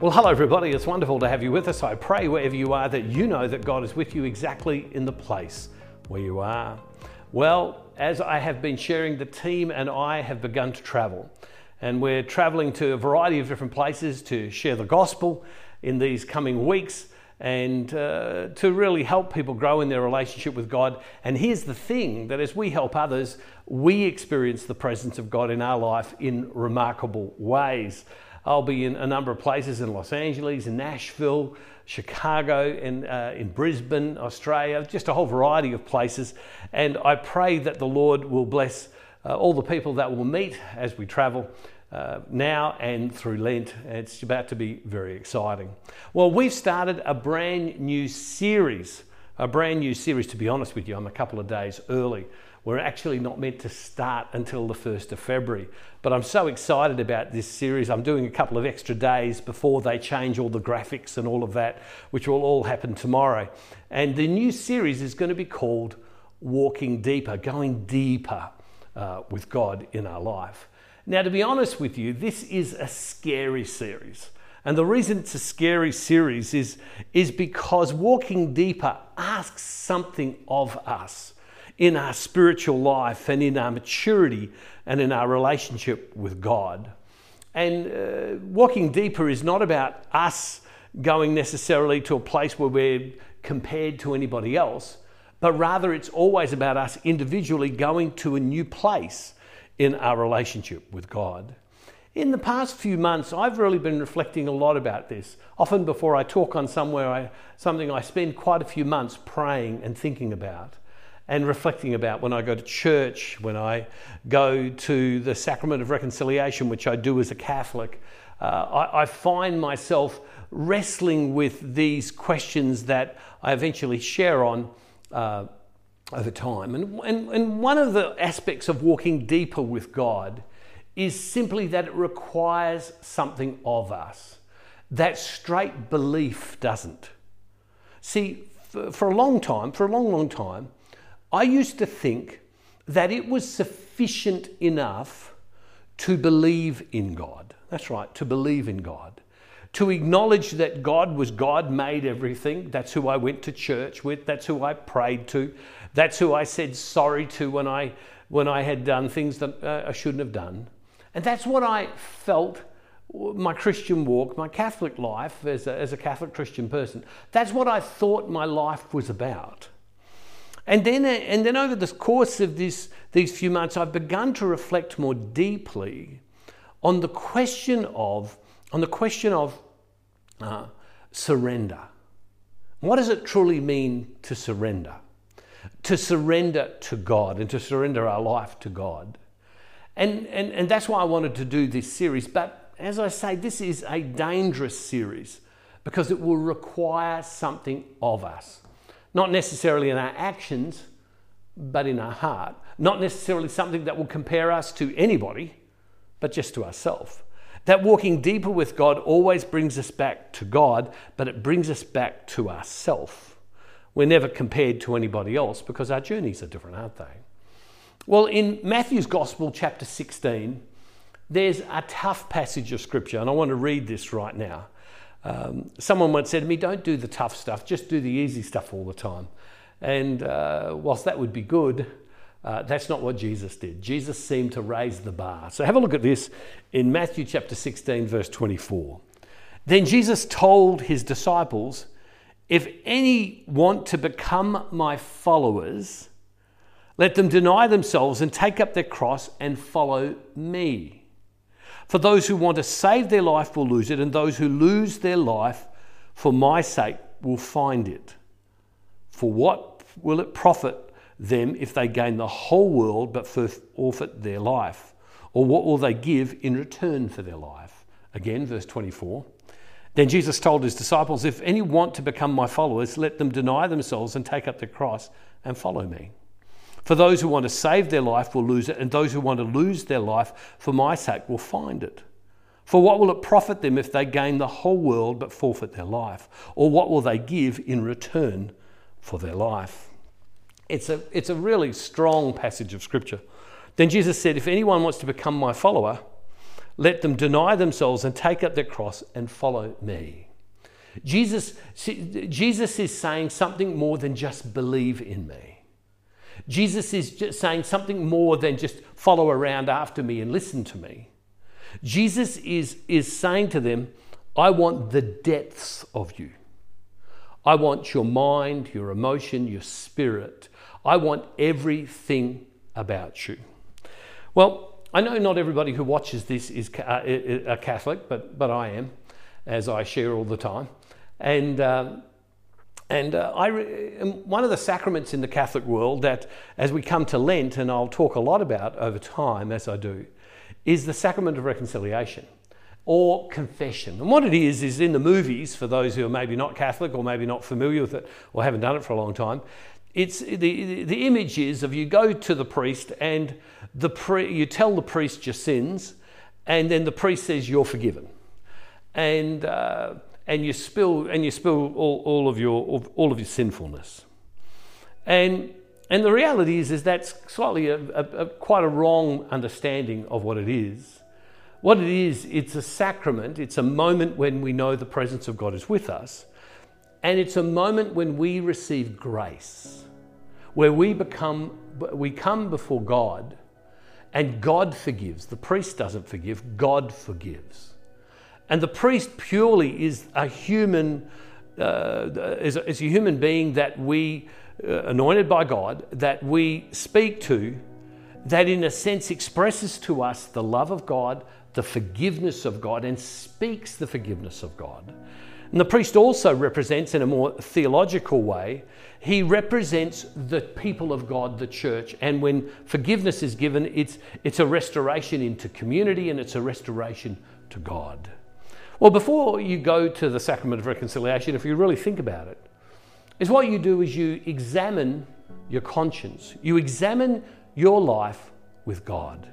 Well, hello, everybody. It's wonderful to have you with us. I pray wherever you are that you know that God is with you exactly in the place where you are. Well, as I have been sharing, the team and I have begun to travel. And we're traveling to a variety of different places to share the gospel in these coming weeks and uh, to really help people grow in their relationship with God. And here's the thing that as we help others, we experience the presence of God in our life in remarkable ways. I'll be in a number of places in Los Angeles, in Nashville, Chicago, and uh, in Brisbane, Australia, just a whole variety of places. And I pray that the Lord will bless uh, all the people that will meet as we travel. Uh, now and through Lent. It's about to be very exciting. Well, we've started a brand new series, a brand new series, to be honest with you. I'm a couple of days early. We're actually not meant to start until the 1st of February. But I'm so excited about this series. I'm doing a couple of extra days before they change all the graphics and all of that, which will all happen tomorrow. And the new series is going to be called Walking Deeper, going deeper uh, with God in our life. Now, to be honest with you, this is a scary series. And the reason it's a scary series is, is because walking deeper asks something of us in our spiritual life and in our maturity and in our relationship with God. And uh, walking deeper is not about us going necessarily to a place where we're compared to anybody else, but rather it's always about us individually going to a new place in our relationship with God. In the past few months, I've really been reflecting a lot about this. Often, before I talk on somewhere, I, something I spend quite a few months praying and thinking about and reflecting about when I go to church, when I go to the sacrament of reconciliation, which I do as a Catholic. Uh, I, I, find myself wrestling with these questions that I eventually share on uh, over time. And, and, and one of the aspects of walking deeper with God is simply that it requires something of us that straight belief doesn't. See, for, for a long time, for a long, long time, I used to think that it was sufficient enough to believe in God. That's right, to believe in God. To acknowledge that God was God, made everything. That's who I went to church with. That's who I prayed to. That's who I said sorry to when I, when I had done things that uh, I shouldn't have done. And that's what I felt my Christian walk, my Catholic life as a, as a Catholic Christian person. That's what I thought my life was about. And then, and then over the course of this, these few months, I've begun to reflect more deeply on the question of, on the question of uh, surrender. What does it truly mean to surrender? To surrender to God and to surrender our life to God. And, and, and that's why I wanted to do this series. But as I say, this is a dangerous series because it will require something of us. Not necessarily in our actions, but in our heart. Not necessarily something that will compare us to anybody, but just to ourselves. That walking deeper with God always brings us back to God, but it brings us back to ourselves. We're never compared to anybody else because our journeys are different, aren't they? Well, in Matthew's Gospel, chapter 16, there's a tough passage of scripture, and I want to read this right now. Um, someone once said to me, Don't do the tough stuff, just do the easy stuff all the time. And uh, whilst that would be good, uh, that's not what Jesus did. Jesus seemed to raise the bar. So have a look at this in Matthew chapter 16, verse 24. Then Jesus told his disciples, If any want to become my followers, let them deny themselves and take up their cross and follow me. For those who want to save their life will lose it, and those who lose their life for my sake will find it. For what will it profit them if they gain the whole world but forfeit their life? Or what will they give in return for their life? Again, verse 24. Then Jesus told his disciples, If any want to become my followers, let them deny themselves and take up the cross and follow me. For those who want to save their life will lose it, and those who want to lose their life for my sake will find it. For what will it profit them if they gain the whole world but forfeit their life? Or what will they give in return for their life? It's a, it's a really strong passage of Scripture. Then Jesus said, If anyone wants to become my follower, let them deny themselves and take up their cross and follow me. Jesus, Jesus is saying something more than just believe in me. Jesus is just saying something more than just follow around after me and listen to me. Jesus is, is saying to them, I want the depths of you. I want your mind, your emotion, your spirit. I want everything about you. Well, I know not everybody who watches this is uh, a Catholic, but, but I am, as I share all the time. And, um, and uh, I, one of the sacraments in the Catholic world that, as we come to Lent, and I'll talk a lot about over time as I do, is the sacrament of reconciliation or confession. And what it is, is in the movies, for those who are maybe not Catholic or maybe not familiar with it or haven't done it for a long time, it's the, the image is of you go to the priest and the pri- you tell the priest your sins, and then the priest says you're forgiven. And, uh, and you spill, and you spill all, all, of your, all of your sinfulness. And, and the reality is, is that's slightly a, a, a, quite a wrong understanding of what it is. What it is, it's a sacrament, it's a moment when we know the presence of God is with us, and it's a moment when we receive grace, where we become, we come before God, and God forgives. The priest doesn't forgive, God forgives. And the priest purely is a human, uh, is, a, is a human being that we, uh, anointed by God, that we speak to, that in a sense expresses to us the love of God, the forgiveness of God and speaks the forgiveness of God. And the priest also represents, in a more theological way, he represents the people of God, the church. And when forgiveness is given, it's, it's a restoration into community and it's a restoration to God. Well, before you go to the sacrament of reconciliation, if you really think about it, is what you do is you examine your conscience, you examine your life with God.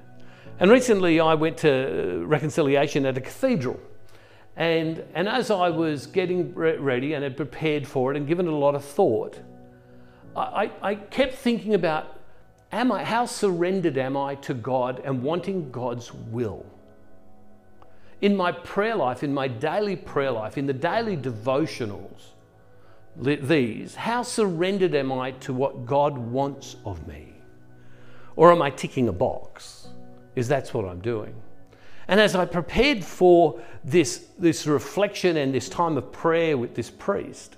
And recently I went to uh, reconciliation at a cathedral. And, and as I was getting ready and had prepared for it and given it a lot of thought, I, I kept thinking about am I, how surrendered am I to God and wanting God's will? In my prayer life, in my daily prayer life, in the daily devotionals, these, how surrendered am I to what God wants of me? Or am I ticking a box? is that's what I'm doing. And as I prepared for this, this reflection and this time of prayer with this priest,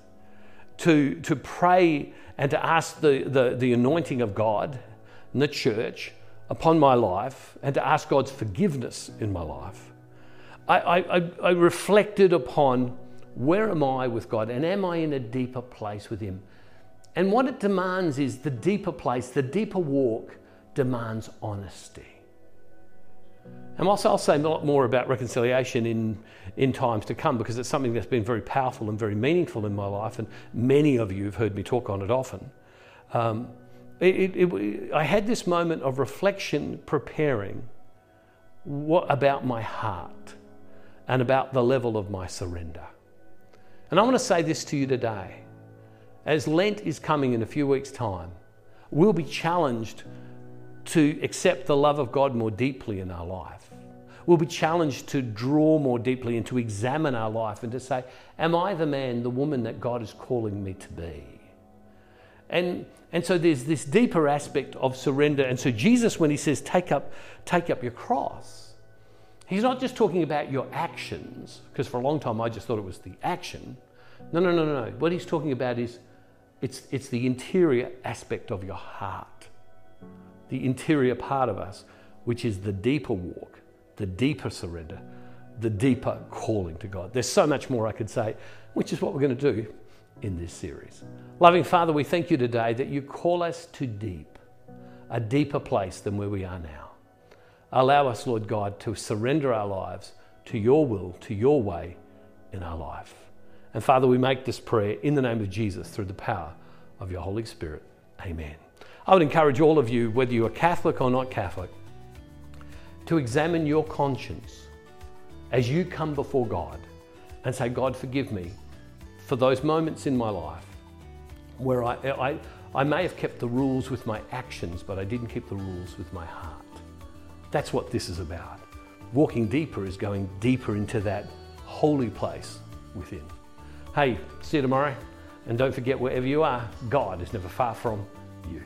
to, to pray and to ask the, the, the anointing of God and the church upon my life and to ask God's forgiveness in my life, I, I, I reflected upon where am I with God and am I in a deeper place with Him? And what it demands is the deeper place, the deeper walk demands honesty. And whilst I'll say a lot more about reconciliation in, in times to come, because it's something that's been very powerful and very meaningful in my life, and many of you have heard me talk on it often, um, it, it, it, I had this moment of reflection preparing what, about my heart and about the level of my surrender. And I want to say this to you today. As Lent is coming in a few weeks' time, we'll be challenged to accept the love of God more deeply in our life. We'll be challenged to draw more deeply and to examine our life and to say, Am I the man, the woman that God is calling me to be? And, and so there's this deeper aspect of surrender. And so Jesus, when he says, Take up, take up your cross, he's not just talking about your actions, because for a long time I just thought it was the action. No, no, no, no. What he's talking about is it's, it's the interior aspect of your heart the interior part of us, which is the deeper walk, the deeper surrender, the deeper calling to God. There's so much more I could say, which is what we're going to do in this series. Loving Father, we thank you today that you call us to deep, a deeper place than where we are now. Allow us, Lord God, to surrender our lives to your will, to your way in our life. And Father, we make this prayer in the name of Jesus through the power of your Holy Spirit. Amen. I would encourage all of you, whether you are Catholic or not Catholic, to examine your conscience as you come before God and say, God, forgive me for those moments in my life where I, I, I may have kept the rules with my actions, but I didn't keep the rules with my heart. That's what this is about. walking deeper is going deeper into that holy place within. Hey, see you tomorrow. And don't forget, wherever you are, God is never far from you.